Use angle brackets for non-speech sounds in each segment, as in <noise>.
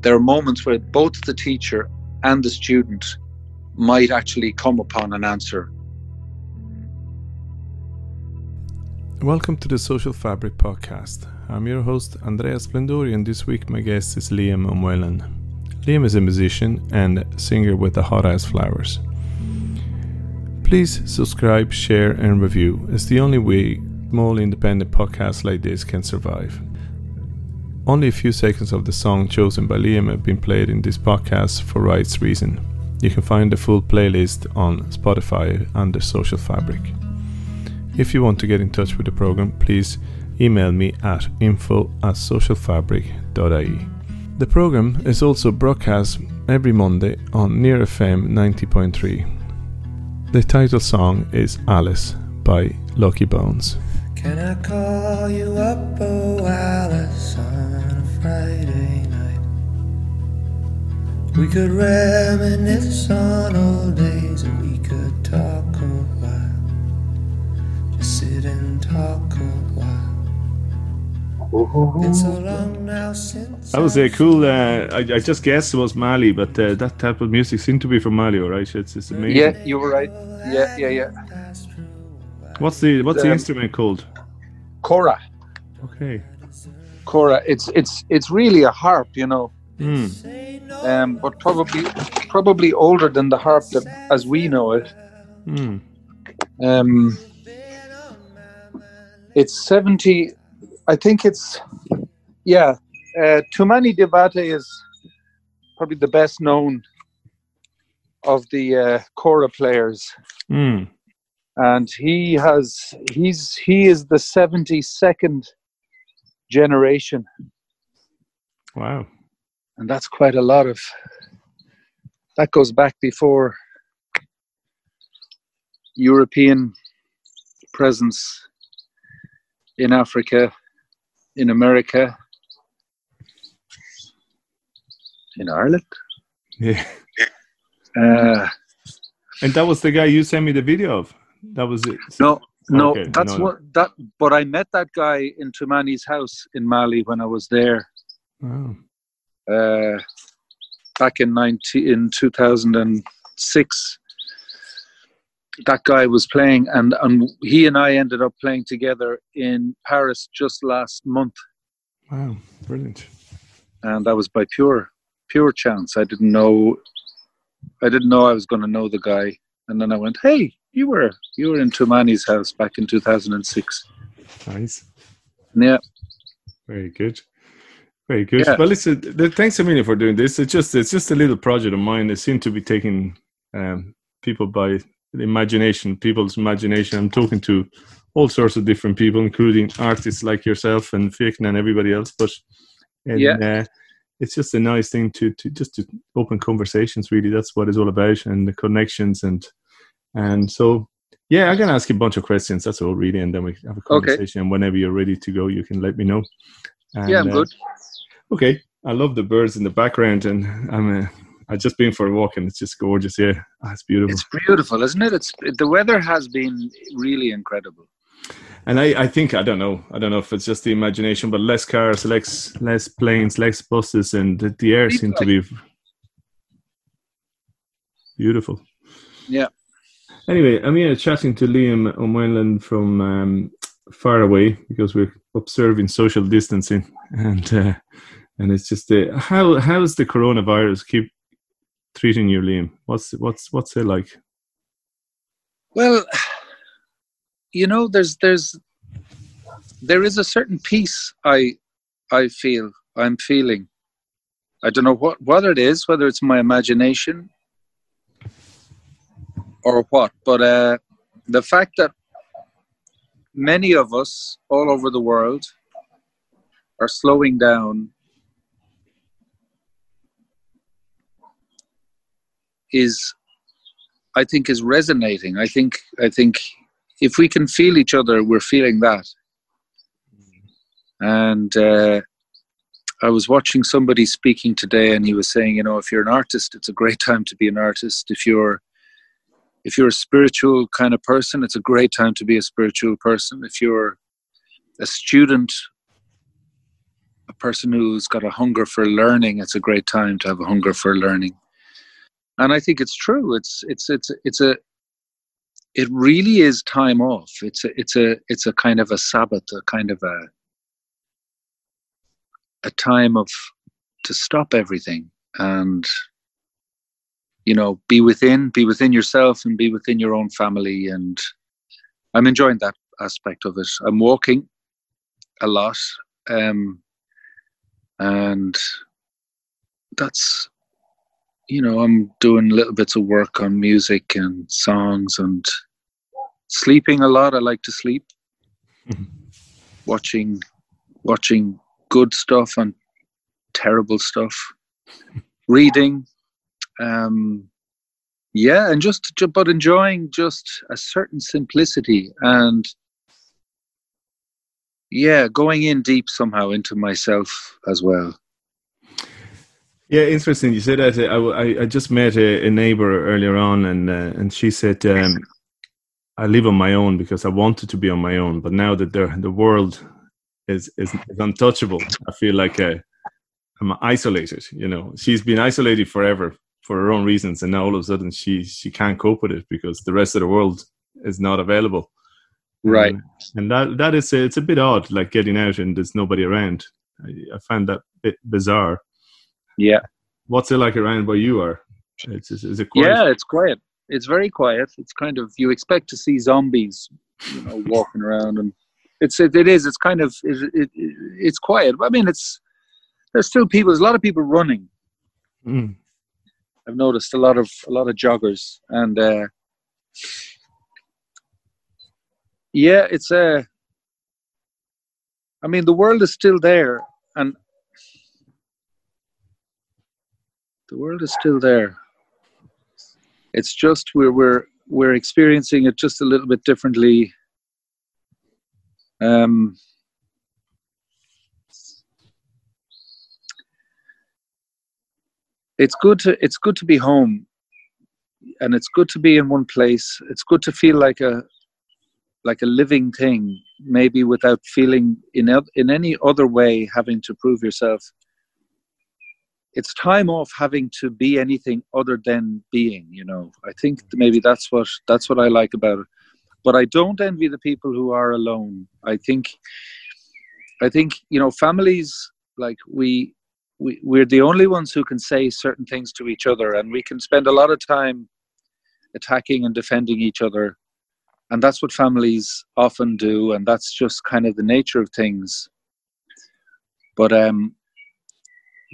there are moments where both the teacher and the student might actually come upon an answer. Welcome to the Social Fabric podcast. I'm your host, Andreas Splendori, and this week my guest is Liam Ó Maonlaí. Liam is a musician and singer with the Hothouse Flowers. Please subscribe, share, and review. It's the only way small independent podcasts like this can survive. Only a few seconds of the song chosen by Liam have been played in this podcast for rights reason. You can find the full playlist on Spotify under Social Fabric. If you want to get in touch with the program, please email me at info at socialfabric.ie. The program is also broadcast every Monday on Near FM 90.3. The title song is Alice by Lucky Bones. Can I call you up, oh Alice, Friday night? We could reminisce on old days and we could talk a while. Just sit and talk a while. It's so long now since That was a I cool. Uh, I, I just guessed it was Mali, but uh, that type of music seemed to be from Mali, all right? It's, it's amazing. Yeah, you were right. Yeah, yeah, yeah. passed through. What's the What's the Um, instrument called? Kora, Okay. Kora. It's it's it's really a harp, you know, Hmm. um, but probably probably older than the harp that, as we know it. Hmm. Um, it's seventy. I think it's yeah. Uh, Toumani Diabaté is probably the best known of the uh, kora players. Hmm. and he has he's he is the 72nd generation Wow. and that's quite a lot of that goes back before european presence in africa in america in ireland Yeah. uh, And that was the guy you sent me the video of. That was it. no no Okay, that's no. what that but i met that guy in Toumani's house in mali when i was there Wow. uh, back in 90, in 2006 that guy was playing and, and he and I ended up playing together in Paris just last month Wow. Brilliant. and that was by pure pure chance I didn't know I didn't know I was going to know the guy and then I went hey you were you were in Toumani's house back in 2006 Nice. yeah Very good. Very good. Yeah. Well, listen. th- Thanks a million for doing this. It's just it's just a little project of mine. It seemed to be taking um, people by the imagination, people's imagination. I'm talking to all sorts of different people, including artists like yourself and Fiachna and everybody else. But and, Yeah. uh, it's just a nice thing to to just to open conversations. Really, that's what it's all about, and the connections and and so. Yeah, I'm gonna ask you a bunch of questions. That's all, really, and then we have a Okay. conversation. And whenever you're ready to go, you can let me know. And, yeah I'm uh, good Okay, I love the birds in the background, and I'm uh, I just been for a walk, and it's just gorgeous. Yeah, Ah, it's beautiful. it's beautiful isn't it it's the weather has been really incredible and I, I think I don't know, I don't know if it's just the imagination, but less cars, less less planes, less buses, and the, the air seemed to be beautiful. Yeah. Anyway, I'm here chatting to Liam Ó Maonlaí from um, far away because we're observing social distancing, and uh, and it's just uh, how how's the coronavirus keep treating you, Liam? What's what's what's it like? Well, you know, there's there's there is a certain peace I I feel I'm feeling. I don't know what what it is, whether it's my imagination or what, but uh, the fact that many of us all over the world are slowing down is I think is resonating. I think I think if we can feel each other, we're feeling that. And uh, I was watching somebody speaking today, and he was saying, you know, if you're an artist, it's a great time to be an artist. If you're if you're a spiritual kind of person, it's a great time to be a spiritual person. If you're a student, a person who's got a hunger for learning, it's a great time to have a hunger for learning. And I think it's true. It's it's it's it's a it really is time off. It's a it's a it's a kind of a Sabbath, a kind of a a time of to stop everything and you know be within be within yourself and be within your own family. And i'm enjoying that aspect of it. I'm walking a lot um and that's you know i'm doing little bits of work on music and songs and sleeping a lot. I like to sleep. Mm-hmm. watching watching good stuff and terrible stuff. <laughs> Reading um yeah and just but enjoying just a certain simplicity and yeah going in deep somehow into myself as well. Yeah interesting. You said that i, I just met a, a neighbor earlier on and uh, and she said um, i live on my own because i wanted to be on my own but now that the the world is is, is untouchable i feel like uh, i'm isolated you know? She's been isolated forever for her own reasons and now all of a sudden she she can't cope with it because the rest of the world is not available. Right. um, and that that is it's a bit odd like getting out and there's nobody around. I, I find that bit bizarre. Yeah. What's it like around where you are? It's is it quiet? yeah it's quiet. It's very quiet. It's kind of you expect to see zombies you know <laughs> walking around and it's it, it is it's kind of it, it, it's quiet. I mean it's there's still people there's a lot of people running. Mm. I've noticed a lot of a lot of joggers and uh yeah, it's a. Uh, I mean, the world is still there, and the world is still there. It's just we're we're we're experiencing it just a little bit differently. Um, it's good to it's good to be home and it's good to be in one place it's good to feel like a like a living thing, maybe without feeling in in any other way having to prove yourself. It's time off having to be anything other than being. You know, I think maybe that's what that's what I like about it. But I don't envy the people who are alone. I think, I think you know, families like we we, we're the only ones who can say certain things to each other and we can spend a lot of time attacking and defending each other. And that's what families often do and that's just kind of the nature of things. But um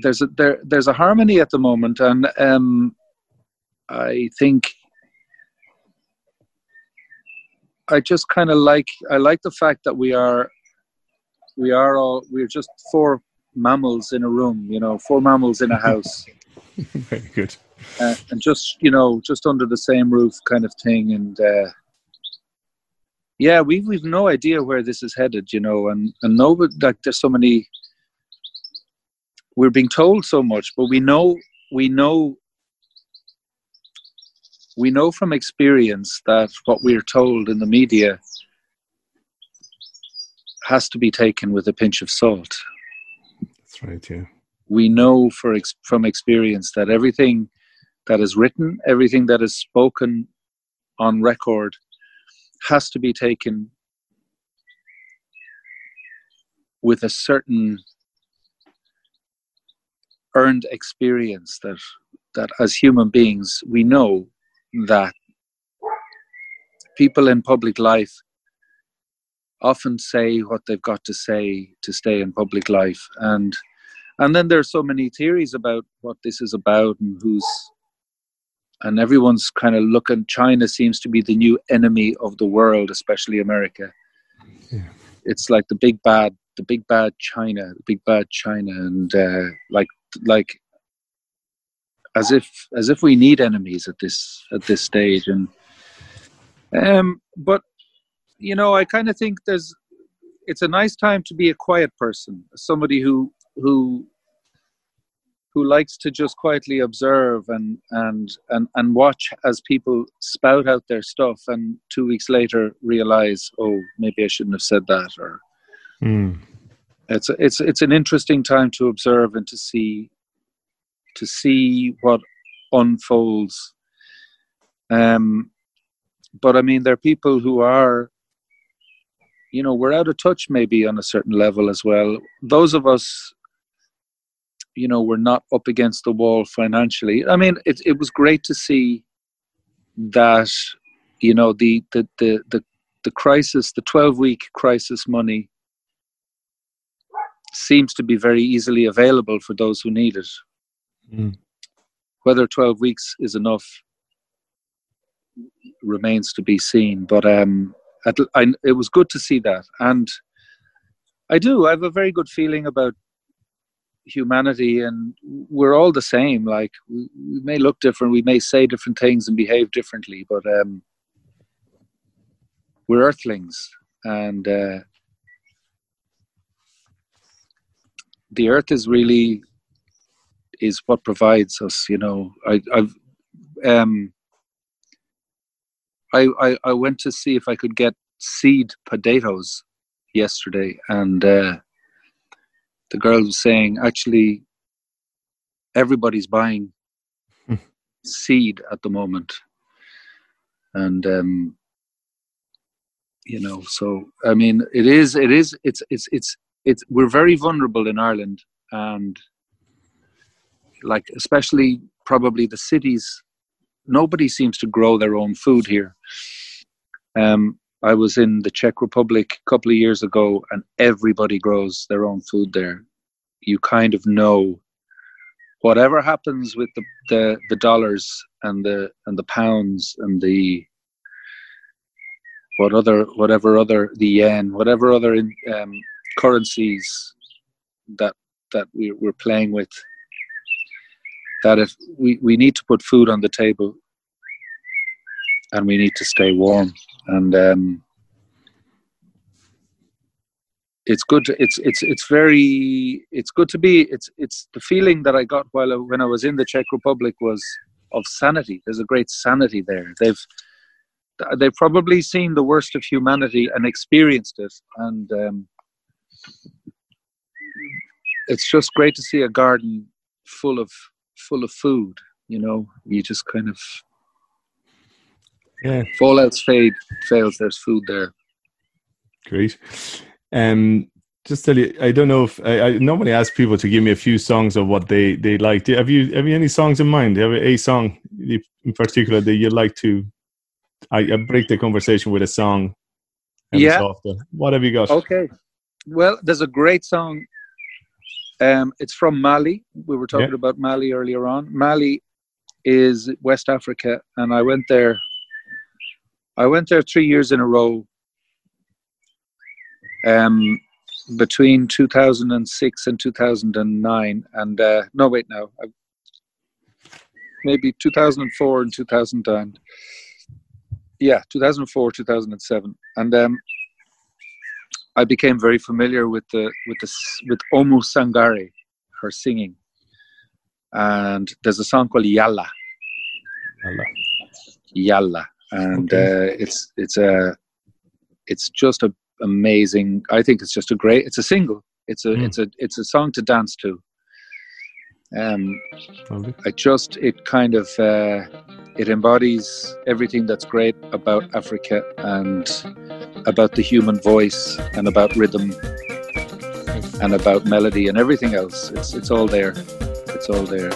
there's a there there's a harmony at the moment and um i think i just kind of like i like the fact that we are we are all we're just four mammals in a room you know four mammals in a house <laughs> very good uh, and just you know just under the same roof kind of thing and uh yeah, we've we've no idea where this is headed, you know, and and nobody, like there's so many. We're being told so much, but we know we know we know from experience that what we're told in the media has to be taken with a pinch of salt. Right. Yeah. We know for ex- from experience that everything that is written, everything that is spoken on record has to be taken with a certain earned experience that that as human beings we know that people in public life often say what they've got to say to stay in public life and and then there's so many theories about what this is about and who's and everyone's kind of looking. China seems to be the new enemy of the world, especially America. Yeah. It's like the big bad, the big bad China, the big bad China, and uh, like like as if as if we need enemies at this at this stage. And um, but you know, I kind of think there's it's a nice time to be a quiet person, somebody who who who likes to just quietly observe and and and and watch as people spout out their stuff and two weeks later realize oh maybe i shouldn't have said that or mm. it's it's it's an interesting time to observe and to see to see what unfolds. Um, but I mean, there are people who are, you know, we're out of touch maybe on a certain level as well. Those of us, you know, we're not up against the wall financially. I mean, it it was great to see that, you know, the the the the, the crisis, the twelve week crisis money seems to be very easily available for those who need it. Mm. Whether 12 weeks is enough remains to be seen. But um, at, I, it was good to see that. And I do, I have a very good feeling about humanity, and we're all the same. Like, we, we may look different, we may say different things and behave differently, but um, we're earthlings. And uh, the earth is really is what provides us you know i i've um I, I i went to see if i could get seed potatoes yesterday and uh the girl was saying actually everybody's buying seed at the moment and um you know so i mean it is it is it's it's it's it's we're very vulnerable in Ireland, and like especially probably the cities, nobody seems to grow their own food here. Um, I was in the Czech Republic a couple of years ago, and everybody grows their own food there. You kind of know whatever happens with the, the, the dollars and the and the pounds and the what other whatever other the yen whatever other um, currencies that that we, we're playing with that if we, we need to put food on the table and we need to stay warm. And um, it's good to, it's it's it's very it's good to be it's it's the feeling that i got while I, when i was in the czech republic was of sanity. There's a great sanity there. They've they've probably seen the worst of humanity and experienced it. And um, it's just great to see a garden full of full of food. You know, you just kind of yeah. If all else fade fails, there's food there. Great. Um, just tell you, I don't know if I, I, normally ask people to give me a few songs of what they they like. Have you have you any songs in mind? Have a song in particular that you like to? I, I break the conversation with a song. Yeah. What have you got? Okay. Well, there's a great song. Um, it's from Mali. We were talking yeah. about Mali earlier on. Mali is West Africa, and I went there. I went there three years in a row. Um, between 2006 and 2009, and uh, no, wait, now maybe 2004 and 2009. Yeah, 2004, 2007, and um, I became very familiar with the with the with Oumou Sangaré, her singing, and there's a song called Yala. Yala. Yala, and okay. uh, it's it's a it's just a amazing. I think it's just a great. It's a single. It's a mm. it's a it's a song to dance to. Um, okay. I just it kind of uh, it embodies everything that's great about Africa and about the human voice and about rhythm and about melody and everything else. It's it's all there. It's all there.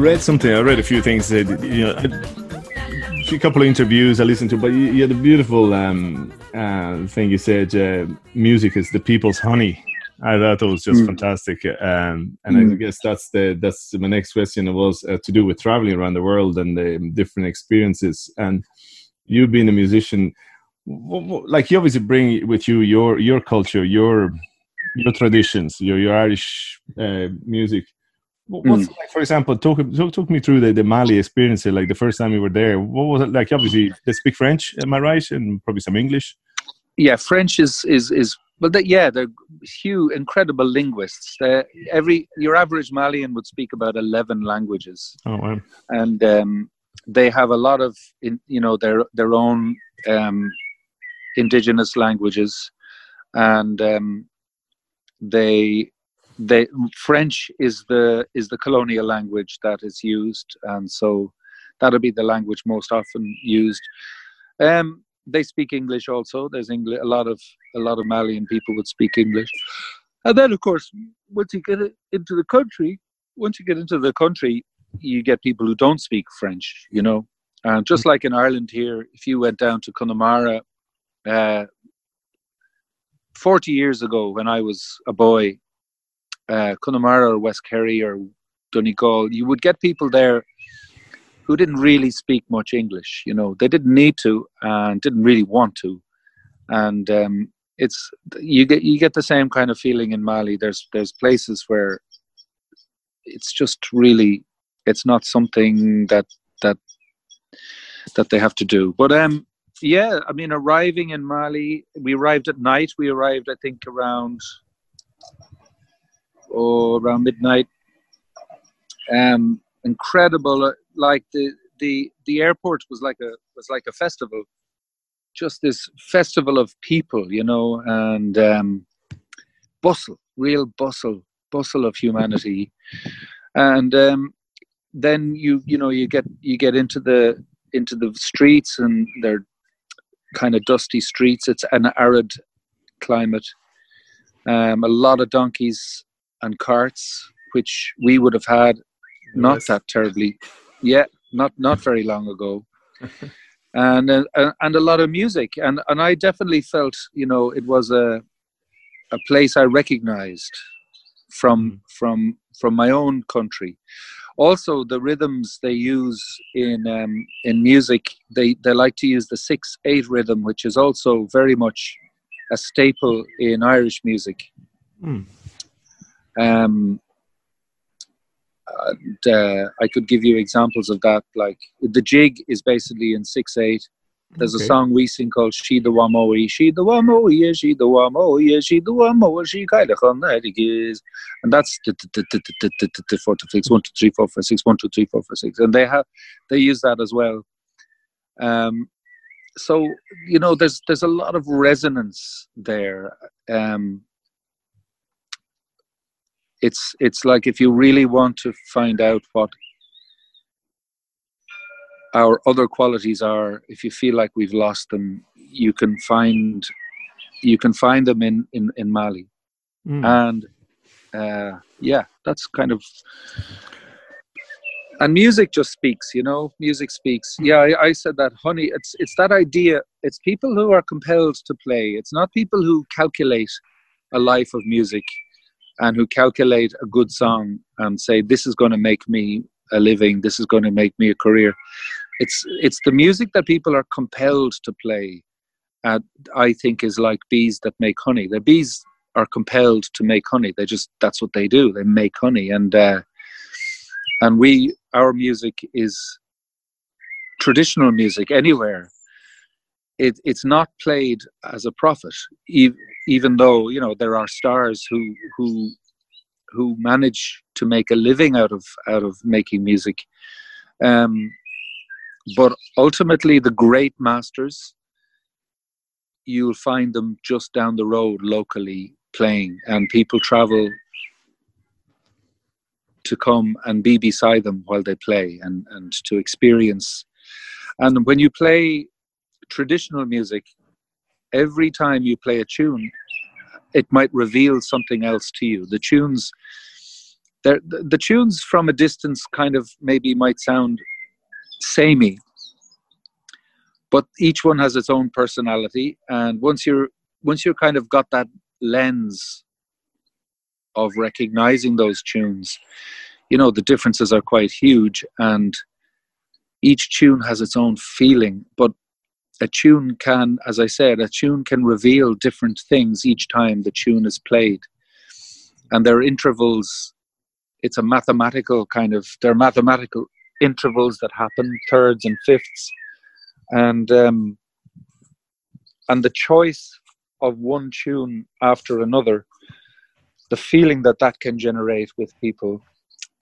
Read something. I read a few things. That, you know, a few couple of interviews I listened to, but you, you had a beautiful um, uh, thing you said. Uh, music is the people's honey. I thought it was just mm. fantastic, um, and mm. I guess that's the that's my next question was uh, to do with traveling around the world and the different experiences. And you being a musician, like you obviously bring with you your your culture, your your traditions, your your Irish uh, music. What's mm. like, for example, talk, talk talk me through the, the Mali experience. Like the first time you were there, what was it like? Obviously, they speak French, am I right? And probably some English. Yeah, French is is is well, they, yeah, they're huge, incredible linguists. They're, every your average Malian would speak about eleven languages. Oh wow! And um, they have a lot of, in, you know, their their own um, indigenous languages, and um, they they French is the is the colonial language that is used, and so that'll be the language most often used. Um, they speak English also. There's English. A lot of a lot of Malian people would speak English, and then of course, once you get into the country, once you get into the country, you get people who don't speak French. You know, and just like in Ireland here, if you went down to Connemara, uh, forty years ago when I was a boy, uh, Connemara or West Kerry or Donegal, you would get people there who didn't really speak much English. You know, they didn't need to and didn't really want to. And um, it's you get you get the same kind of feeling in Mali. There's there's places where it's just really it's not something that that that they have to do. But um, yeah, I mean, arriving in Mali, we arrived at night. We arrived, I think, around oh around midnight. Um, incredible uh, like the the the airport was like a was like a festival. Just this festival of people you know and um, bustle real bustle bustle of humanity. And um, then you you know you get you get into the into the streets and they're kind of dusty streets. It's an arid climate. Um, a lot of donkeys and carts which we would have had not that terribly yeah, not not very long ago, <laughs> and uh, and a lot of music, and and I definitely felt you know it was a a place I recognized from mm. from from my own country. Also, the rhythms they use in um, in music, they they like to use the six eight rhythm, which is also very much a staple in Irish music. Mm. Um, and uh, I could give you examples of that. Like the jig is basically in six eight. There's okay. a song we sing called "She the Wamoe," "She the Wamoe," Yeah, "She the Wamoe," Yeah, "She the Wamoe," "She kind of is," and that's the four to six, one two three four four six, one two three four four six, and they have they use that as well. Um, so you know, there's there's a lot of resonance there. Um, it's it's like if you really want to find out what our other qualities are if you feel like we've lost them you can find you can find them in in, in mali. Mm. and uh, yeah that's kind of and music just speaks you know music speaks. Yeah I, I, said that honey it's it's that idea it's people who are compelled to play. It's not people who calculate a life of music and who calculate a good song and say this is going to make me a living. This is going to make me a career. It's it's the music that people are compelled to play uh, i think is like bees that make honey. The bees are compelled to make honey. They just that's what they do. They make honey. And uh, and we our music is traditional music anywhere it, it's not played as a profit even though you know there are stars who who who manage to make a living out of out of making music. Um, but ultimately the great masters you'll find them just down the road locally playing and people travel to come and be beside them while they play and, and to experience. And when you play traditional music every time you play a tune, it might reveal something else to you. The tunes, the, the tunes from a distance kind of maybe might sound samey, but each one has its own personality. And once you're once you're kind of got that lens of recognizing those tunes, you know the differences are quite huge, and each tune has its own feeling. But a tune can, as I said, a tune can reveal different things each time the tune is played. And there are intervals, it's a mathematical kind of, there are mathematical intervals that happen, thirds and fifths. And, um, and the choice of one tune after another, the feeling that that can generate with people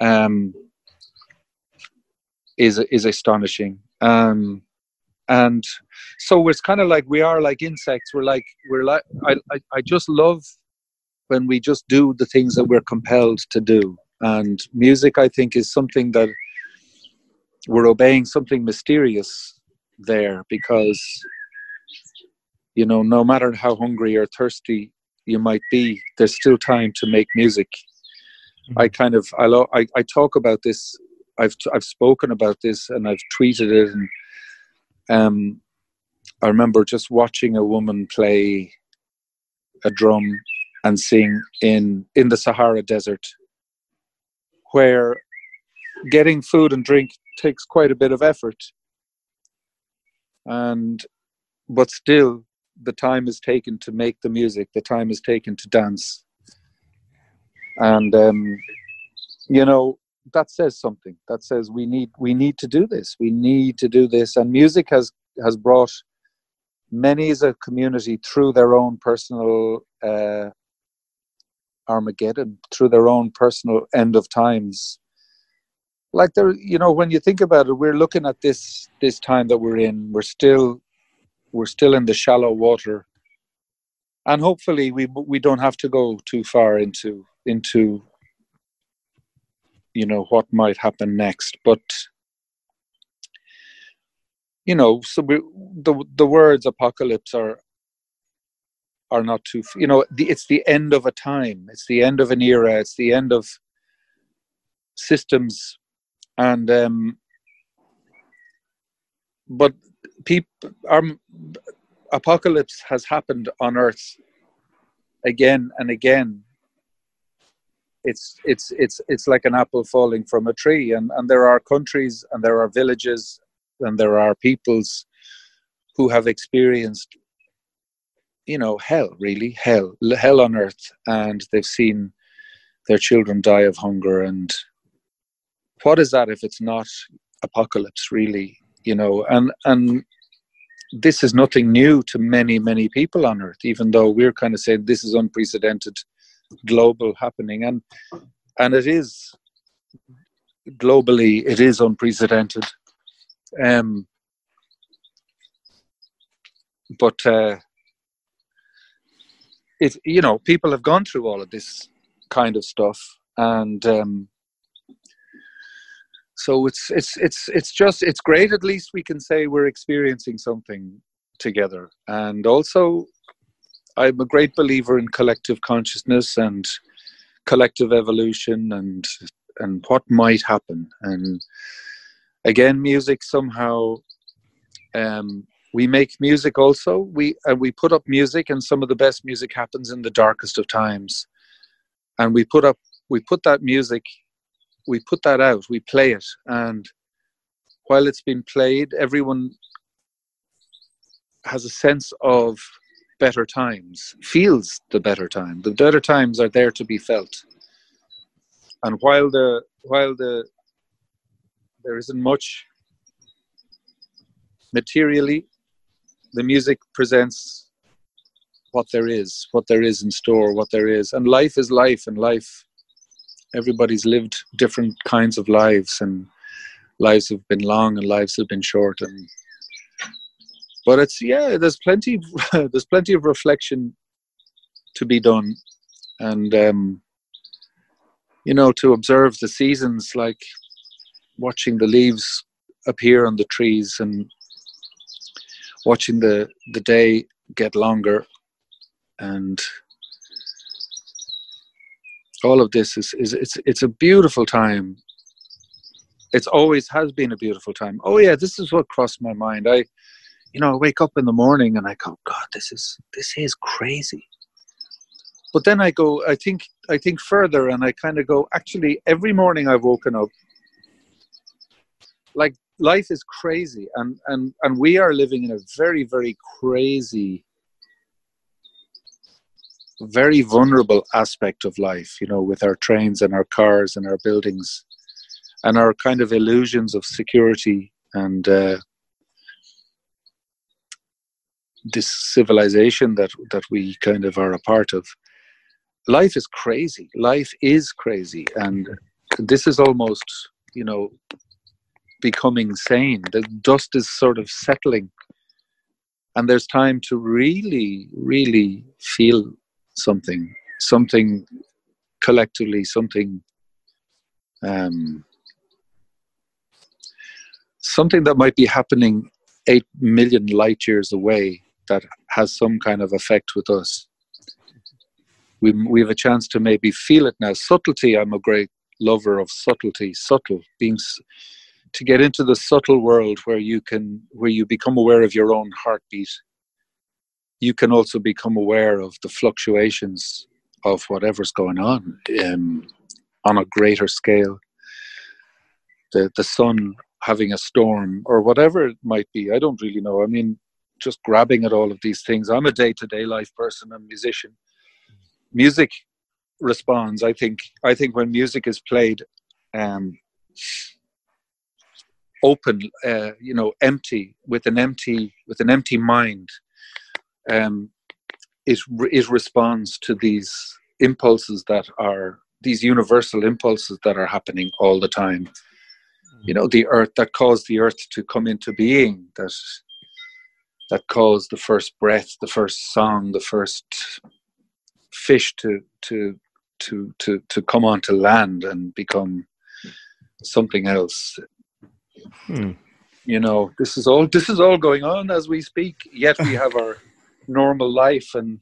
um, is, is astonishing. Um, and so it's kind of like we are like insects. We're like we're like I, I, I just love when we just do the things that we're compelled to do. And music i think is something that we're obeying something mysterious there because you know no matter how hungry or thirsty you might be there's still time to make music. Mm-hmm. i kind of I, lo- I i talk about this i've i've spoken about this and i've tweeted it and um, I remember just watching a woman play a drum and sing in in the Sahara Desert, where getting food and drink takes quite a bit of effort, and but still the time is taken to make the music, the time is taken to dance, and um, you know that says something. That says we need we need to do this. We need to do this. And music has has brought many as a community through their own personal uh, Armageddon, through their own personal end of times. Like there, you know, when you think about it, we're looking at this this time that we're in. We're still we're still in the shallow water, and hopefully we we don't have to go too far into into you know what might happen next. But you know so we, the the words apocalypse are are not too you know the, it's the end of a time. It's the end of an era. It's the end of systems. And um but people our apocalypse has happened on earth again and again it's it's it's it's like an apple falling from a tree and and there are countries and there are villages and there are peoples who have experienced you know hell really hell hell on earth and they've seen their children die of hunger and what is that if it's not apocalypse really you know? And and this is nothing new to many many people on earth even though we're kind of saying this is unprecedented global happening. And and it is globally it is unprecedented. Um but uh it you know people have gone through all of this kind of stuff. And um so it's it's it's it's just it's great at least we can say we're experiencing something together. And also I'm a great believer in collective consciousness and collective evolution and and what might happen. And again, music somehow um, we make music also. We and we put up music, and some of the best music happens in the darkest of times. And we put up we put that music, we put that out, we play it, and while it's been played, everyone has a sense of better times, feels the better time. The better times are there to be felt. And while the while the there isn't much materially, the music presents what there is, what there is in store, what there is. And life is life and life everybody's lived different kinds of lives and lives have been long and lives have been short and but it's yeah there's plenty <laughs> there's plenty of reflection to be done. And um you know to observe the seasons like watching the leaves appear on the trees and watching the the day get longer. And all of this is, is it's it's a beautiful time. It's always has been a beautiful time. Oh yeah this is what crossed my mind. I you know, I wake up in the morning and I go, God, this is this is crazy. But then I go, I think, I think further, and I kind of go, actually, every morning I've woken up, like life is crazy, and and and we are living in a very very crazy, very vulnerable aspect of life. You know, with our trains and our cars and our buildings, and our kind of illusions of security and. Uh, this civilization that that we kind of are a part of. Life is crazy. Life is crazy. And this is almost you know becoming sane. The dust is sort of settling. And there's time to really really feel something something collectively something um, something that might be happening 8 million light years away that has some kind of effect with us. We, we have a chance to maybe feel it now. Subtlety, I'm a great lover of subtlety, subtle, being to get into the subtle world where you can where you become aware of your own heartbeat you can also become aware of the fluctuations of whatever's going on um, on a greater scale the the sun having a storm or whatever it might be i don't really know i mean just grabbing at all of these things. I'm a day to day life person, a musician. Music responds. I think. I think when music is played, um, open, uh, you know, empty with an empty with an empty mind, um, it it responds to these impulses that are these universal impulses that are happening all the time. You know, the earth that caused the earth to come into being. That that caused the first breath, the first song, the first fish to to to to to come onto land and become something else. Hmm. You know, this is all this is all going on as we speak. Yet we have our <laughs> normal life, and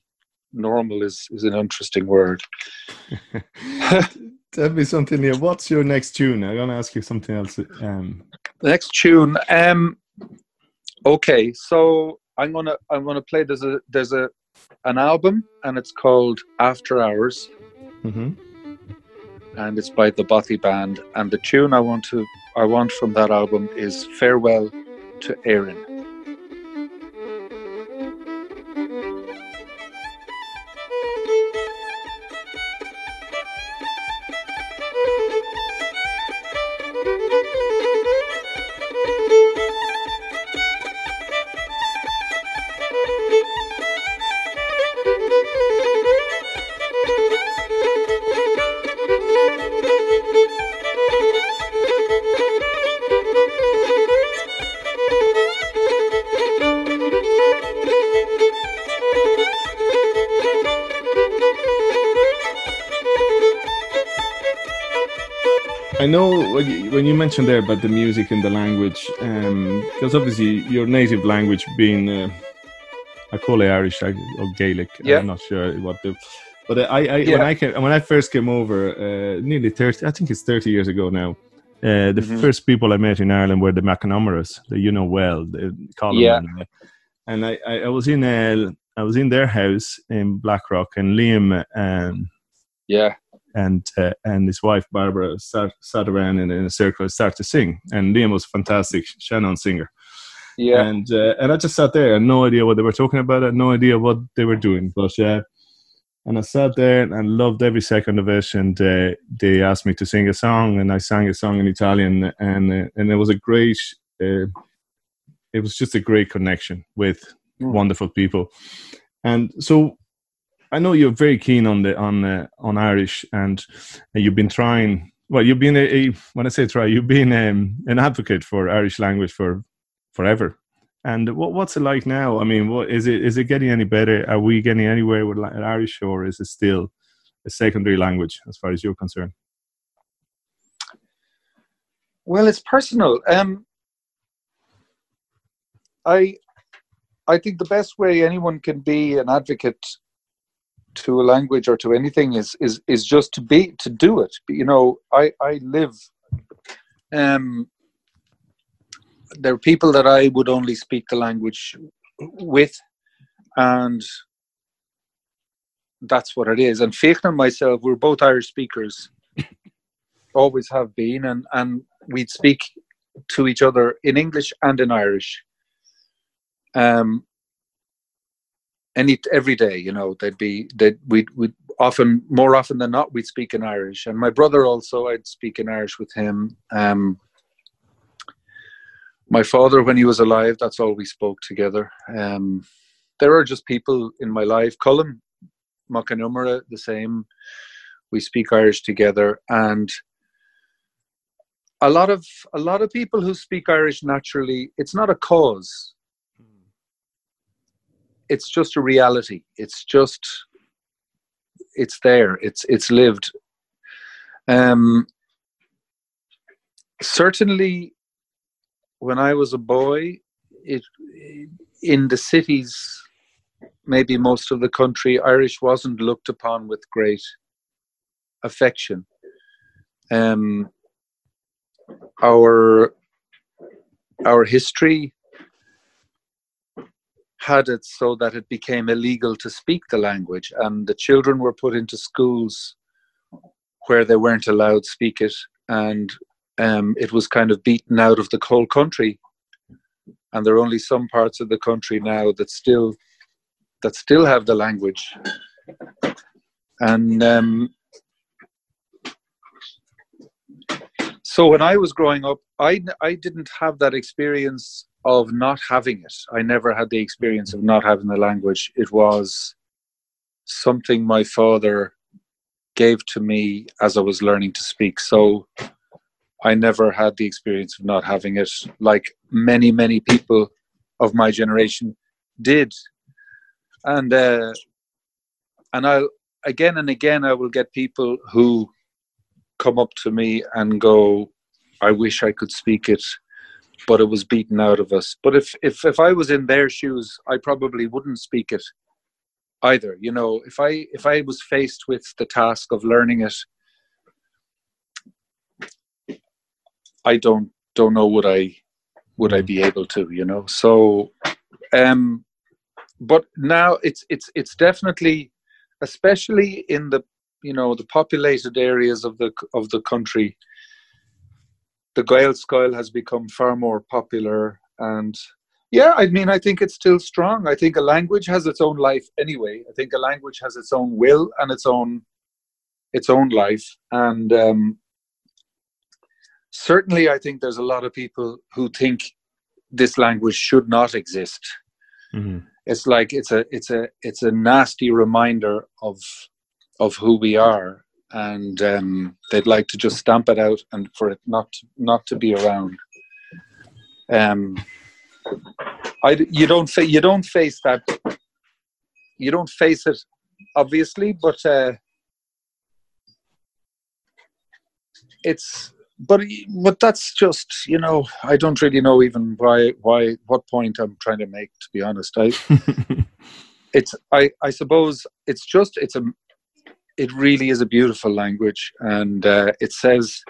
normal is is an interesting word. <laughs> Tell me something here. What's your next tune? I'm gonna ask you something else. Um, the next tune. Um, Okay, so I'm gonna I'm gonna play. There's a there's a an album and it's called After Hours, mm-hmm. and it's by the Bothy Band. And the tune I want to I want from that album is Farewell to Erin. When you, mentioned there about the music and the language, because um, obviously your native language being, uh, I call it Irish or Gaelic. Yeah. I'm not sure what the, but I, I yeah. when I came, when I first came over, uh, nearly thirty, I think it's thirty years ago now. Uh, the mm-hmm. first people I met in Ireland were the McNamara's, the you know well, the Colin. Yeah. And I, I, I was in uh, I was in their house in Blackrock, and Liam. Um, yeah and uh, and his wife Barbara sat, sat around in, in a circle and started to sing. And Liam was fantastic, sean-nós singer. Yeah. And uh, and I just sat there and no idea what they were talking about. I had no idea what they were doing. But uh, and I sat there and loved every second of it. And uh, they asked me to sing a song, and I sang a song in Italian, and uh, and it was a great. Uh, it was just a great connection with mm. wonderful people. And so I know you're very keen on the on uh, on Irish, and uh, you've been trying. Well, you've been a, a when I say try, you've been um, an advocate for Irish language for forever. And what, what's it like now? I mean, what is it? Is it getting any better? Are we getting anywhere with Irish, or is it still a secondary language as far as you're concerned? Well, it's personal. Um, I I think the best way anyone can be an advocate to a language or to anything is is is just to be to do it. You know i i live um there are people that i would only speak the language with and that's what it is. And Fiachna and myself we're both irish speakers. <laughs> Always have been and and we'd speak to each other in English and in Irish. Um, any every day, you know, they'd be that we would often more often than not we'd speak in Irish, and my brother also I'd speak in Irish with him. Um, my father, when he was alive, that's all we spoke together. Um, there are just people in my life. Colin Macanumera, the same. We speak Irish together, and a lot of a lot of people who speak Irish naturally. It's not a cause. It's just a reality. It's just it's there. It's it's lived. Um, certainly, when I was a boy, it in the cities maybe most of the country, Irish wasn't looked upon with great affection. Um, our our history had it so that it became illegal to speak the language, and the children were put into schools where they weren't allowed to speak it, and um, it was kind of beaten out of the whole country. And there are only some parts of the country now that still that still have the language. And um, so when I was growing up, I, I didn't have that experience of not having it. I never had the experience of not having the language. It was something my father gave to me as I was learning to speak. So I never had the experience of not having it, like many, many people of my generation did and uh, and I'll again and again I will get people who come up to me and go, "I wish I could speak it, but it was beaten out of us." But if if if I was in their shoes, I probably wouldn't speak it either. You know, if I if I was faced with the task of learning it, I don't don't know would I would I be able to. You know, so um but now it's it's it's definitely especially in the you know the populated areas of the of the country the Gaelscoil has become far more popular and yeah i mean i think it's still strong. I think a language has its own life anyway. I think a language has its own will and its own its own life. And um, certainly i think there's a lot of people who think this language should not exist. Mm-hmm. It's like it's a it's a it's a nasty reminder of of who we are and um, they'd like to just stamp it out and for it not not to be around. Um, I, you don't fa- you don't face that you don't face it obviously but uh, it's but but that's just you know I don't really know even why why what point I'm trying to make to be honest. I <laughs> it's I I suppose it's just it's a it really is a beautiful language and uh, it says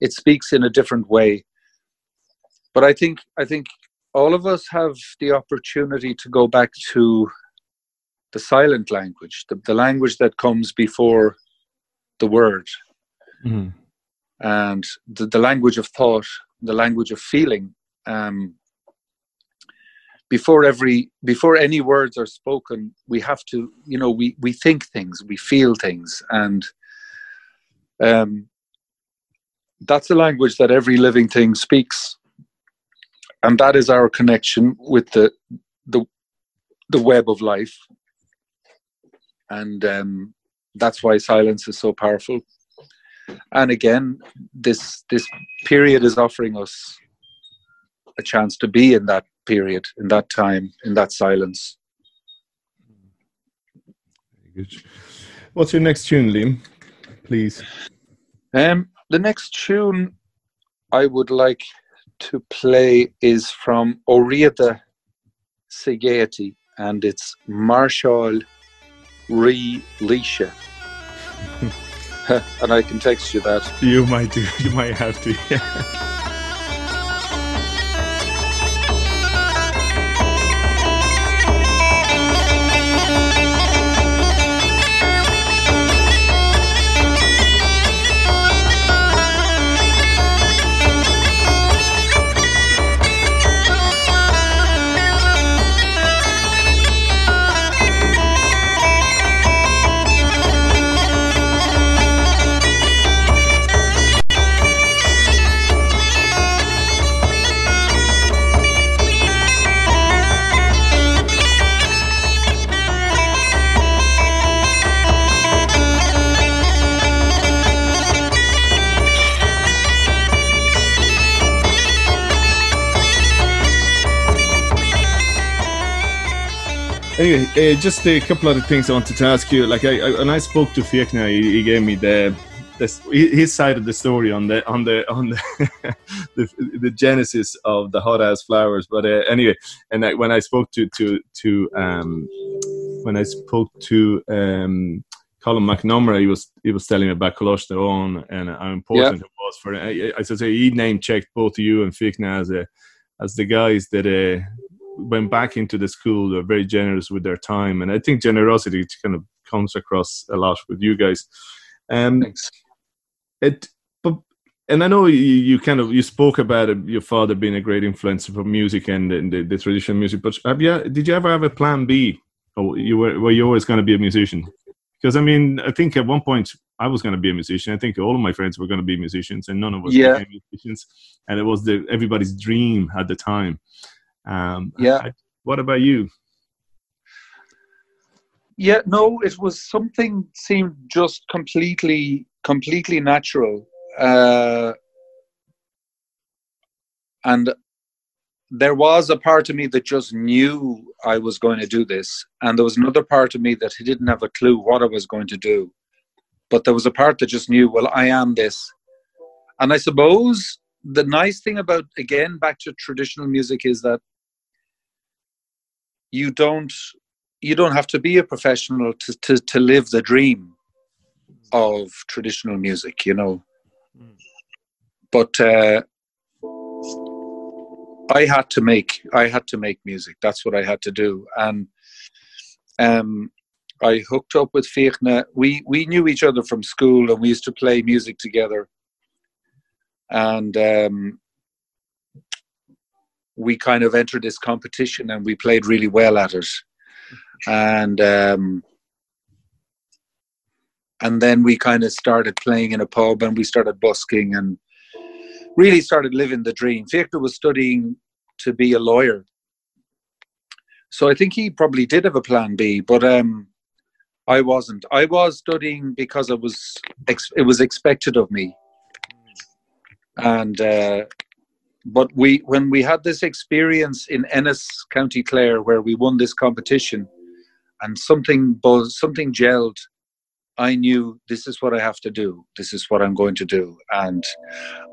it speaks in a different way but I think I think all of us have the opportunity to go back to the silent language the, the language that comes before the word mm and the, the language of thought, the language of feeling. Um, before every before any words are spoken, we have to, you know, we we think things, we feel things, and um, that's the language that every living thing speaks, and that is our connection with the the the web of life, and um, that's why silence is so powerful. And again this this period is offering us a chance to be in that period in that time in that silence good. what's your next tune liam please um the next tune i would like to play is from Oriada Segeti and it's Mairseal Ri Laoise. <laughs> and I can text you that. You might do. You might have to. Uh, just a couple of other things I wanted to ask you. Like, I, I when I spoke to Fiachna, he, he gave me the this his side of the story on the on the on the <laughs> the, the, genesis of the Hothouse Flowers. But uh, anyway, and I, when I spoke to to to um, when I spoke to um, Colm Mac Con Iomaire, he was he was telling me about Coláiste Eoin and how important yeah. it was for. I, I should say he name checked both you and Fiachna as a as the guys that uh, went back into the school. They're very generous with their time, and I think generosity kind of comes across a lot with you guys. Um, Thanks it but and I know you, you kind of you spoke about it, your father being a great influence for music and, and the, the, traditional music. But have you did you ever have a plan B, or you were were you always going to be a musician? Because I mean, I think at one point I was going to be a musician. I think all of my friends were going to be musicians, and none of us yeah. became musicians. And it was the everybody's dream at the time. Um, yeah. I, what about you? Yeah, no, it was something seemed just completely completely natural. Uh, and there was a part of me that just knew I was going to do this. And there was another part of me that he didn't have a clue what I was going to do. But there was a part that just knew, well, I am this. And I suppose the nice thing about, again, back to traditional music is that you don't you don't have to be a professional to, to, to live the dream of traditional music, you know. Mm. But uh, I had to make I had to make music. That's what I had to do, and um, I hooked up with Fiachna. We we knew each other from school, and we used to play music together. And um, we kind of entered this competition, and we played really well at it. And um, and then we kind of started playing in a pub and we started busking and really started living the dream. Victor was studying to be a lawyer. So I think he probably did have a plan B, but um, I wasn't. I was studying because it was ex- it was expected of me. And uh, but we when we had this experience in Ennis, County Clare, where we won this competition, and something buzz, something gelled I knew this is what I have to do. This is what I'm going to do. And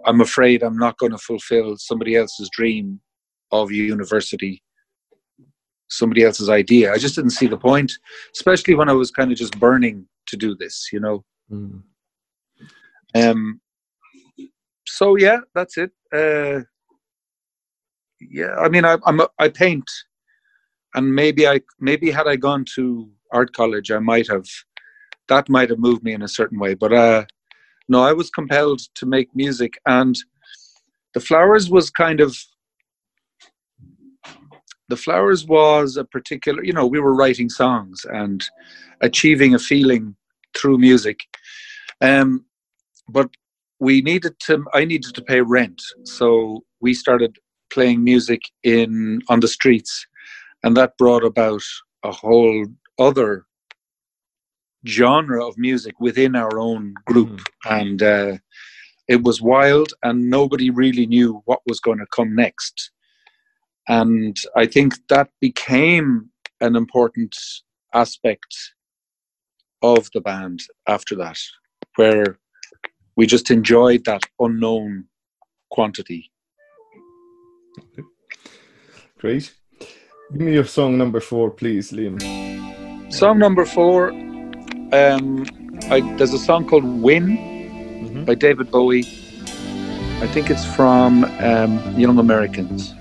I'm afraid I'm not going to fulfill somebody else's dream of university, somebody else's idea. I just didn't see the point, especially when I was kind of just burning to do this, you know. Mm. Um. So yeah, that's it. Uh, yeah, I mean, I, I'm a, I paint, and maybe I maybe had I gone to art college, I might have that might have moved me in a certain way. But uh, no, I was compelled to make music, and the flowers was kind of the flowers was a particular. You know, we were writing songs and achieving a feeling through music, um, but we needed to. I needed to pay rent, so we started playing music in on the streets, and that brought about a whole other genre of music within our own group, mm. and uh, it was wild, and nobody really knew what was going to come next. And I think that became an important aspect of the band after that, where we just enjoyed that unknown quantity. Great. Give me your song number four, please, Liam. Song number four um, I, there's a song called "Win" mm-hmm. by David Bowie. I think it's from um, Young Americans.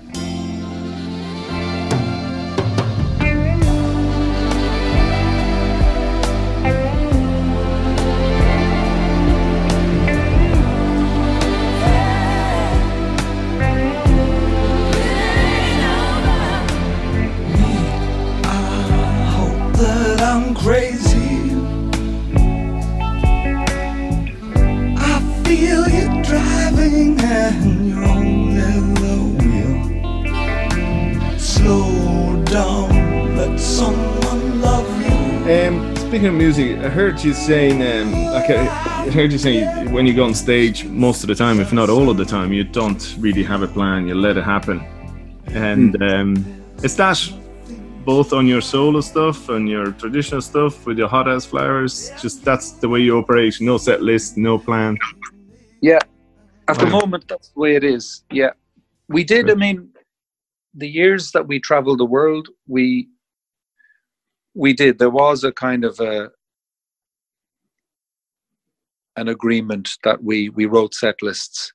Heard you saying, um, like I heard you saying when you go on stage, most of the time, if not all of the time, you don't really have a plan. You let it happen, and mm. um, is that both on your solo stuff and your traditional stuff with your Hothouse Flowers? Just that's the way you operate. No set list, no plan. Yeah, at the Wow. moment, that's the way it is. Yeah, we did. I mean, the years that we traveled the world, we we did. There was a kind of a an agreement that we we wrote set lists,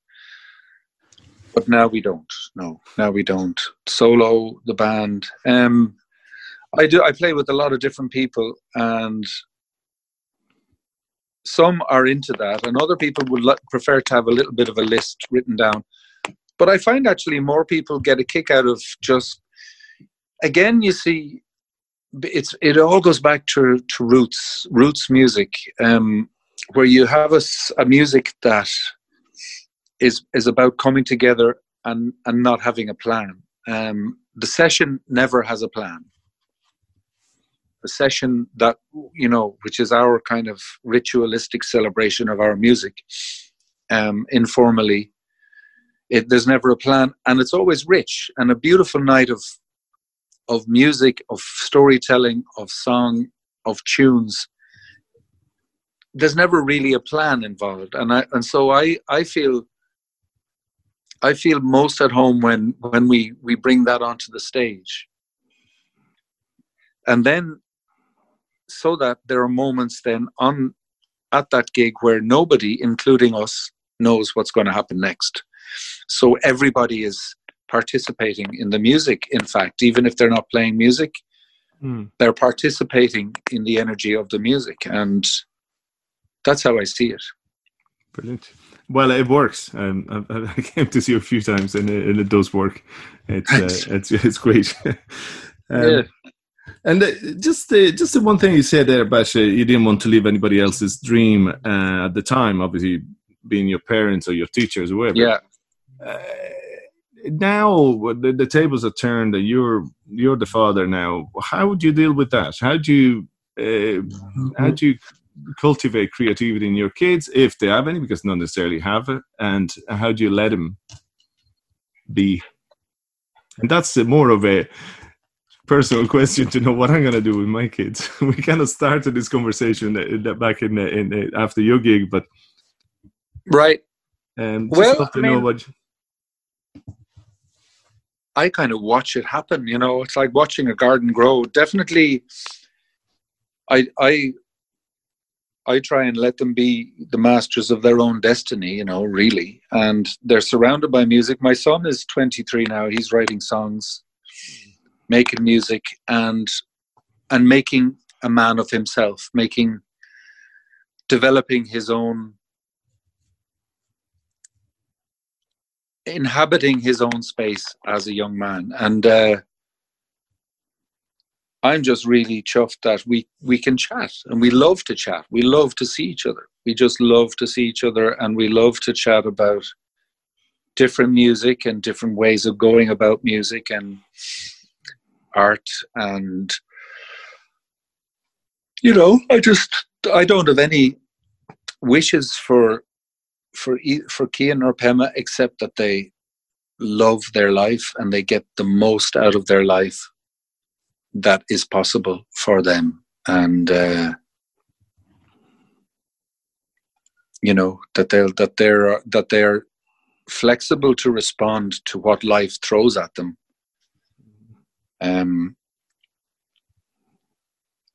but now we don't. No, now we don't. Solo the band. Um, I do. I play with a lot of different people, and some are into that, and other people would li- prefer to have a little bit of a list written down. But I find actually more people get a kick out of just, again, you see, it's it all goes back to to roots, roots music, um, where you have a music that is is about coming together and and not having a plan. Um, the session never has a plan the session that you know which is our kind of ritualistic celebration of our music um informally it there's never a plan and it's always rich and a beautiful night of of music of storytelling of song of tunes there's never really a plan involved. And i and so i i feel i feel most at home when when we we bring that onto the stage. And then so that there are moments then on at that gig where nobody including us knows what's going to happen next. So everybody is participating in the music in fact. Even if they're not playing music Mm. they're participating in the energy of the music. And that's how i see it Brilliant. Well, it works. Um, I, I came to see you a few times, and it, and it does work. It's uh, it's it's great. <laughs> um, Yeah. And uh, just the just the one thing you said there, Basha, you didn't want to live anybody else's dream uh, at the time. Obviously, being your parents or your teachers or whoever. yeah Uh, now the, the tables are turned, and you're you're the father now. How would you deal with that? How do you uh, how do you cultivate creativity in your kids if they have any because not necessarily have it and how do you let them be and that's more of a personal <laughs> question to know what i'm going to do with my kids <laughs> we kind of started this conversation back in, uh, in uh, after your gig but right um, Well, I mean- what I kind of watch it happen. You know, it's like watching a garden grow. Definitely, I I I try and let them be the masters of their own destiny. You know, really, and they're surrounded by music. My son is 23 now. He's writing songs, making music, and and making a man of himself, making developing his own inhabiting his own space as a young man and uh, i'm just really chuffed that we we can chat and we love to chat. We love to see each other. We just love to see each other and we love to chat about different music and different ways of going about music and art and you know i just i don't have any wishes for for for Kian or Pema, except that they love their life and they get the most out of their life that is possible for them, and uh, you know that they'll that they're that they're flexible to respond to what life throws at them, um,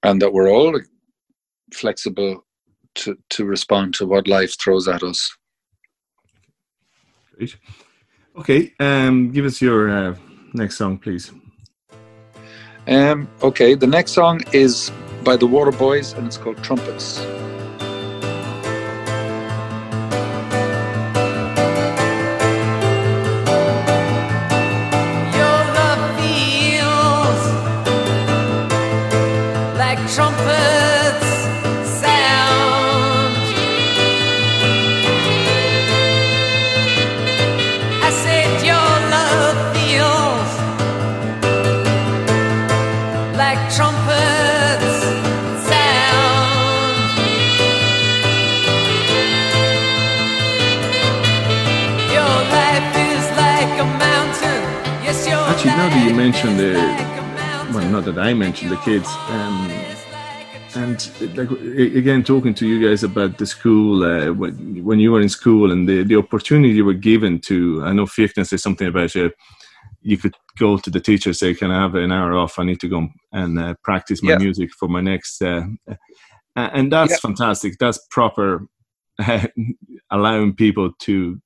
and that we're all flexible to to respond to what life throws at us. Great. Okay, um, give us your uh, next song, please. Um, okay, the next song is by the Waterboys and it's called Trumpets. That I mentioned the kids. Um, and like again, talking to you guys about the school uh, when you were in school and the, the opportunity you were given to. I know Fiachna says something about you. You could go to the teacher say, "Can I have an hour off? I need to go and uh, practice my yeah. music for my next." Uh, and that's yeah. fantastic. That's proper <laughs> allowing people to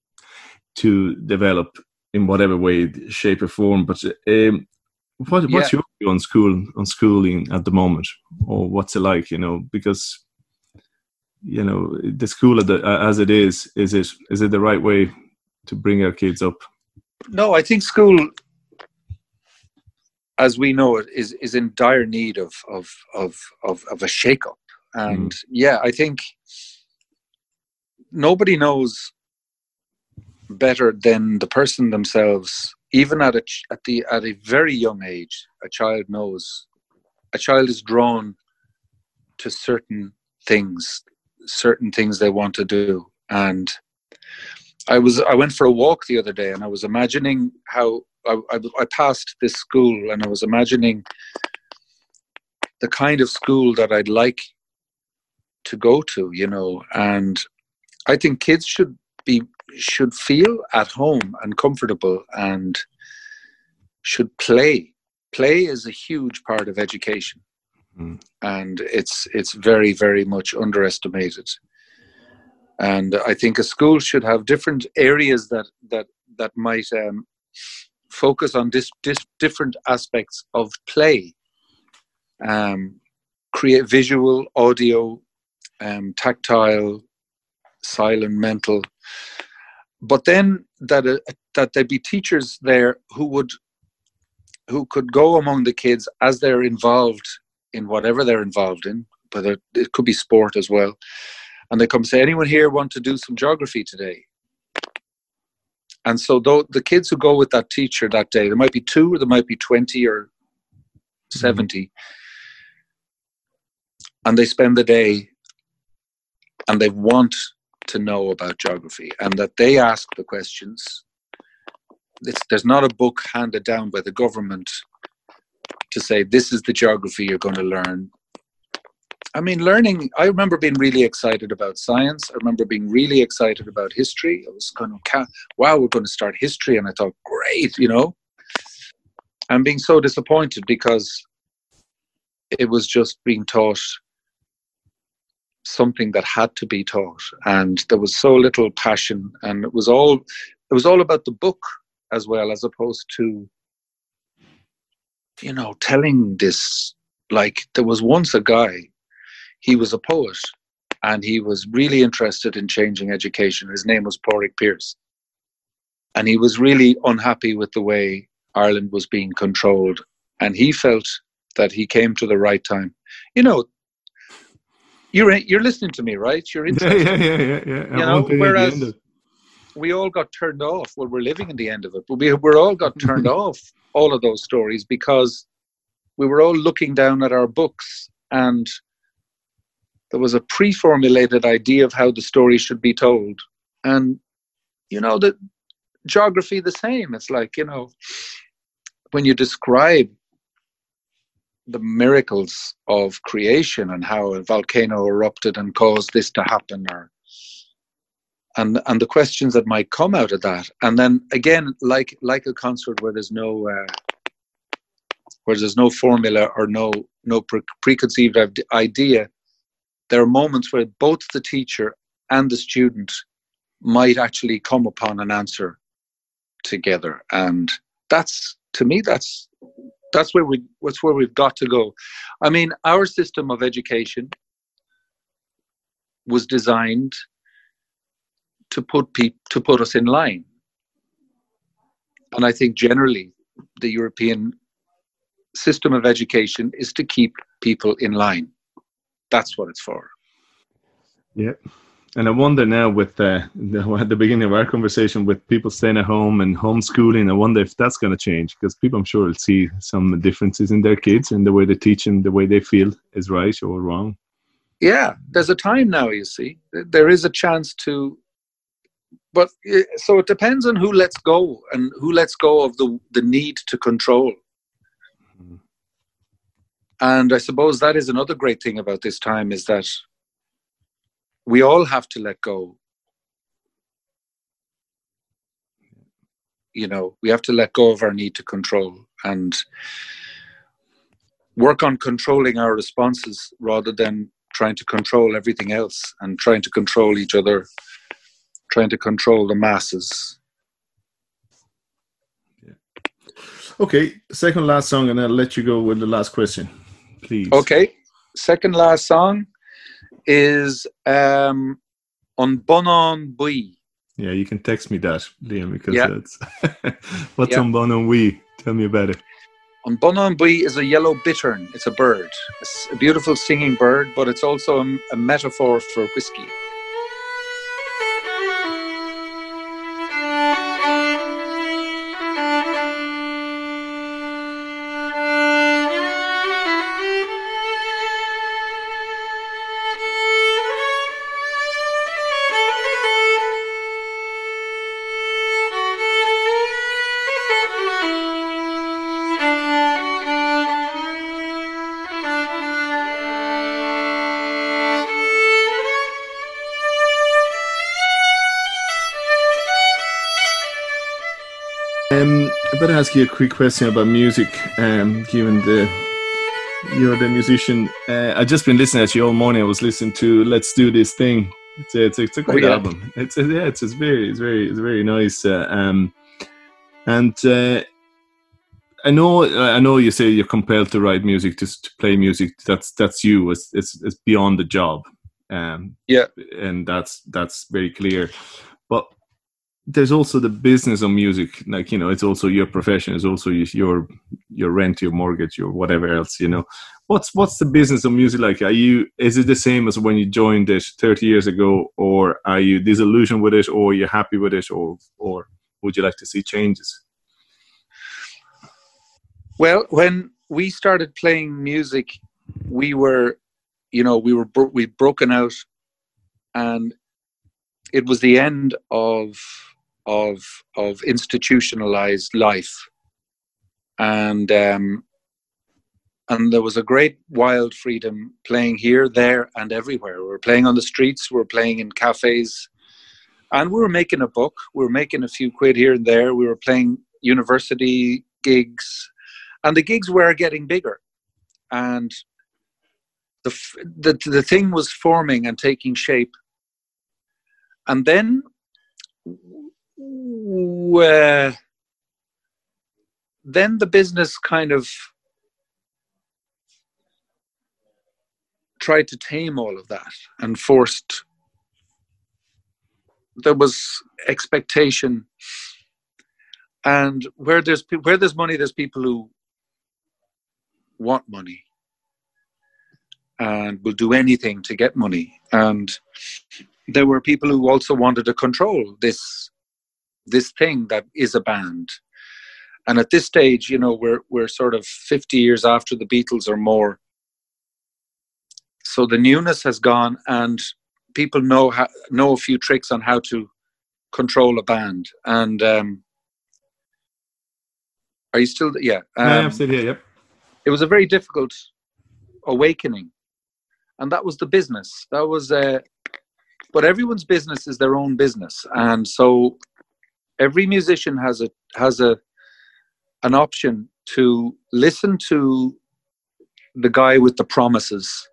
to develop in whatever way, shape, or form. But um, what, what's your view on school on schooling at the moment, or what's it like? You know, because you know the school the, as it is, is it is it the right way to bring our kids up? No, I think school, as we know it, is is in dire need of of of of, of a shake up. And mm. yeah, I think nobody knows better than the person themselves even at a at the at a very young age a child knows a child is drawn to certain things certain things they want to do. And i was i went for a walk the other day and i was imagining how i, I, I passed this school and i was imagining the kind of school that i'd like to go to you know and i think kids should be should feel at home and comfortable and should play. Play is a huge part of education, mm. and it's it's very very much underestimated. And I think a school should have different areas that that that might um, focus on this, this different aspects of play. Um, create visual, audio, um, tactile, silent, mental, but then that uh, that there be teachers there who would who could go among the kids as they're involved in whatever they're involved in but it could be sport as well and they come say anyone here want to do some geography today and so though the kids who go with that teacher that day there might be two or there might be 20 or mm-hmm. 70 mm-hmm. and they spend the day and they want to know about geography and that they ask the questions. It's, there's not a book handed down by the government to say this is the geography you're going to learn. I mean, learning, I remember being really excited about science. I remember being really excited about history. I was kind of, wow, we're going to start history. And I thought, great, you know. I'm being so disappointed because it was just being taught something that had to be taught and there was so little passion and it was all it was all about the book as well as opposed to you know telling this like there was once a guy he was a poet and he was really interested in changing education. His name was Pádraig Pearse, and he was really unhappy with the way Ireland was being controlled and he felt that he came to the right time. You know you're you're listening to me, right? You're interested. Yeah, yeah, yeah, yeah. yeah. You know, whereas we all got turned off. Well, we're living in the end of it, but we we're all got <laughs> turned off all of those stories because we were all looking down at our books and there was a pre-formulated idea of how the story should be told and you know the geography the same it's like you know when you describe the miracles of creation and how a volcano erupted and caused this to happen or and and the questions that might come out of that. And then again like like a concert where there's no uh, where there's no formula or no no pre- preconceived idea there are moments where both the teacher and the student might actually come upon an answer together. And that's to me that's that's where we that's where we've got to go. I mean our system of education was designed to put people to put us in line. And i think generally the european system of education is to keep people in line. That's what it's for. Yeah and I wonder now, with uh, the, at <laughs> the beginning of our conversation, with people staying at home and homeschooling, I wonder if that's going to change because people, I'm sure, will see some differences in their kids and the way they teach them, the way they feel is right or wrong. Yeah, there's a time now. You see, there is a chance to, but eh, so it depends on who lets go and who lets go of the the need to control. Mm-hmm. and I suppose that is another great thing about this time is that we all have to let go. You know, we have to let go of our need to control and work on controlling our responses rather than trying to control everything else and trying to control each other, trying to control the masses. Okay, second last song, and I'll let you go with the last question, please. Okay, second last song is um, An Bonnan Bui. Yeah, you can text me that, Liam, because Yeah. that's <laughs> what's Yeah. An Bonnan Bui. Tell me about it. An Bonnan Bui is a yellow bittern. It's a bird, it's a beautiful singing bird, but it's also a, a metaphor for whiskey. Ask you a quick question about music. Um, given the you're the musician, uh, I've just been listening at you all morning. I was listening to "Let's Do This Thing." It's a, it's a, it's a great yeah. album. It's a, yeah, it's, it's very it's very it's very nice. Uh, um, and uh, I know I know you say you're compelled to write music, just to play music. That's that's you. It's it's, it's beyond the job. Um, Yeah. and that's that's very clear. There's also the business of music like you know it's also your profession it's also your your rent your mortgage your whatever else you know. What's what's the business of music like? Are you is it the same as when you joined it 30 years ago or are you disillusioned with it or you're happy with it or or would you like to see changes? Well, when we started playing music, we were, you know, we were bro- we broken out, and it was the end of of of institutionalized life, and um, and there was a great wild freedom playing here, there, and everywhere. We were playing on the streets, we were playing in cafes, and we were making a book. We were making a few quid here and there. We were playing university gigs and the gigs were getting bigger and the, the the thing was forming and taking shape and then w- uh, then the business kind of tried to tame all of that and forced there was expectation. And where there's where there's money there's people who want money and will do anything to get money. And there were people who also wanted to control this this thing that is a band. And at this stage you know we're we're sort of 50 years after the beatles or more. So the newness has gone and people know how, know a few tricks on how to control a band. And um are you still yeah um, i'm still here yep. it was a very difficult awakening. And that was the business. That was uh, but everyone's business is their own business. And so every musician has a has a an option to listen to the guy with the promises.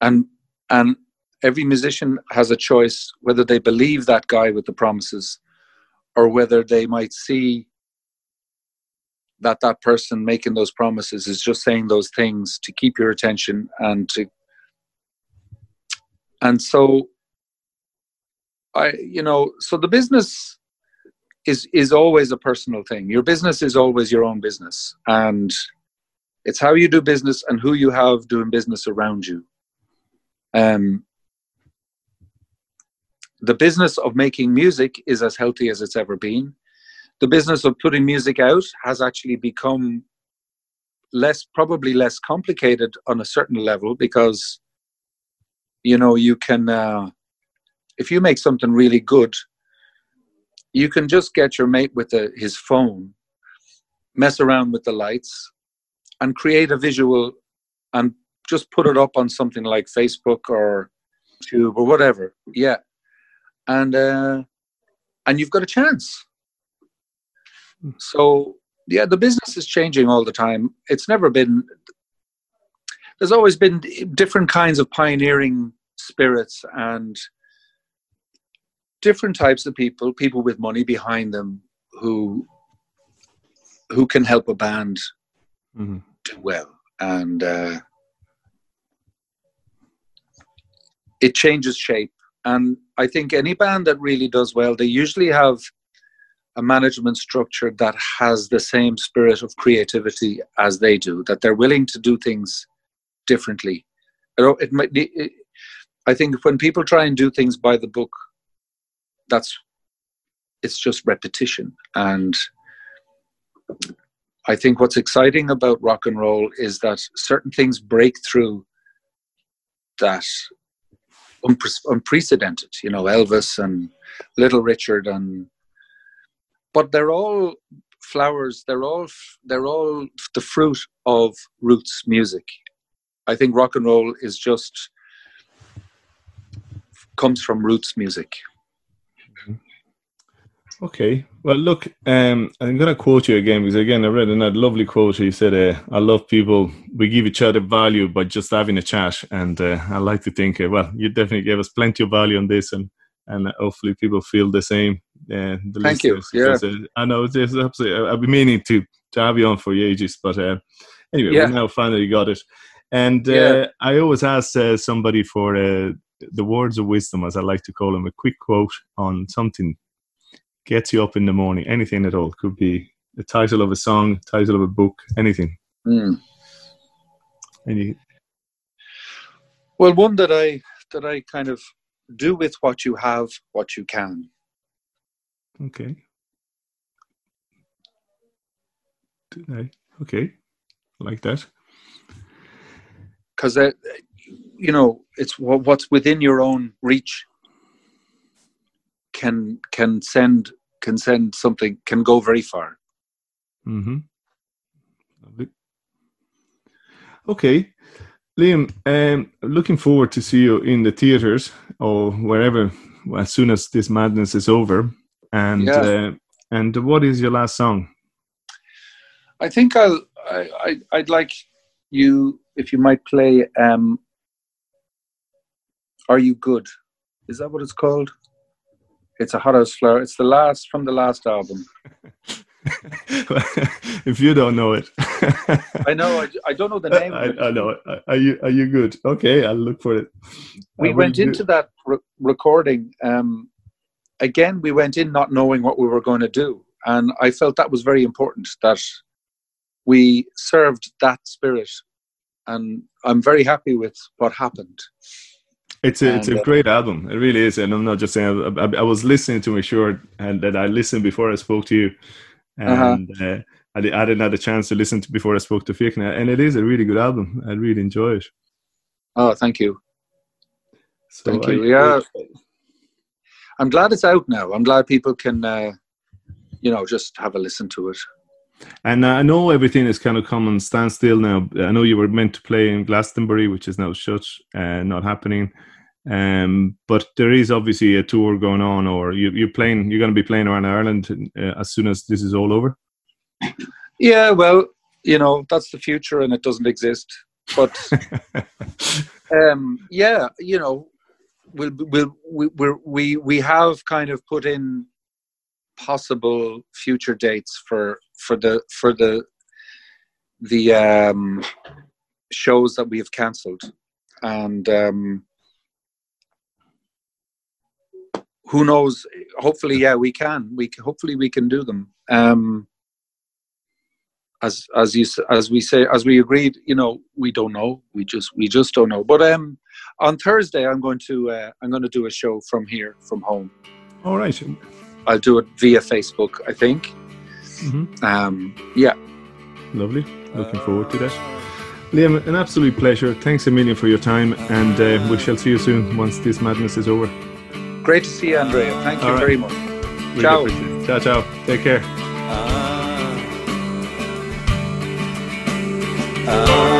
And and every musician has a choice whether they believe that guy with the promises or whether they might see that that person making those promises is just saying those things to keep your attention and to and so i you know so the business is is always a personal thing. Your business is always your own business. And it's how you do business and who you have doing business around you. Um the business of making music is as healthy as it's ever been. The business of putting music out has actually become less probably less complicated on a certain level because you know you can uh, if you make something really good you can just get your mate with his phone mess around with the lights and create a visual and just put it up on something like Facebook or YouTube or whatever. Yeah, and uh, and you've got a chance. So yeah, the business is changing all the time. It's never been. There's always been different kinds of pioneering spirits and different types of people, people with money behind them who who can help a band Mhm. do well, and uh, it changes shape. And I think any band that really does well, they usually have a management structure that has the same spirit of creativity as they do. That they're willing to do things differently. It might. be- It, I think when people try and do things by the book, that's it's just repetition and I think what's exciting about rock and roll is that certain things break through that unpre- unprecedented, you know, Elvis and Little Richard and but they're all flowers, they're all they're all the fruit of roots music. I think rock and roll is just comes from roots music. Okay. Well, look, um, I'm going to quote you again because, again, I read another lovely quote. You said, uh, I love people. We give each other value by just having a chat. And uh, I like to think, uh, well, you definitely gave us plenty of value on this. And, and hopefully people feel the same. Uh, the Thank you. because, uh, I know it's it's absolutely, I've been meaning to, to have you on for ages. But uh, anyway, Yeah. we now finally got it. And uh, Yeah. I always ask uh, somebody for uh, the words of wisdom, as I like to call them, a quick quote on something gets you up in the morning. Anything at all could be the title of a song, title of a book, anything. Mm. Any, Well, one that I that I kind of do with what you have, what you can. okay. I? Okay, like that. because that, you know it's what's within your own reach can can send can send something can go very far Mm-hmm. Okay, Liam. Um, looking forward to see you in the theaters or wherever as soon as this madness is over. And Yeah. uh, and what is your last song? i think i'll I, I i'd like you if you might play um are you good is that what it's called it's a hot house flower it's the last from the last album <laughs> if you don't know it, i know i, I don't know the name I. I know. Are you are you good? Okay, I'll look for it. we I will went into that re- recording um, again we went in not knowing what we were going to do and i felt that was very important that we served that spirit and i'm very happy with what happened It's a it's and, a uh, great album. It really is, and I'm not just saying. I, I, I was listening to make sure and that I listened before I spoke to you, Uh-huh. and uh, I, di- I didn't have a chance to listen to before I spoke to Fiachna, and it is a really good album. I really enjoy it. oh thank you So Thank I- you. Yeah. i'm glad it's out now i'm glad people can uh, you know just have a listen to it And I know everything is kind of come on standstill now. I know you were meant to play in Glastonbury, which is now shut, uh, not happening. Um, but there is obviously a tour going on, or you, you're playing. You're going to be playing around Ireland uh, as soon as this is all over. yeah well you know that's the future and it doesn't exist but <laughs> um yeah you know we'll we'll we we're, we we have kind of put in possible future dates for for the for the the um shows that we have cancelled and um who knows hopefully yeah we can we hopefully we can do them um as as you as we say as we agreed you know we don't know we just we just don't know but um on thursday i'm going to uh, i'm going to do a show from here from home all right. i'll do it via facebook i think hmm um yeah Lovely. Looking forward to that. Liam, an absolute pleasure. Thanks a million for your time, and uh, we shall see you soon once this madness is over. Great to see you andrea thank you All right. very much Really Ciao. it. Ciao, ciao. Take care. Ah.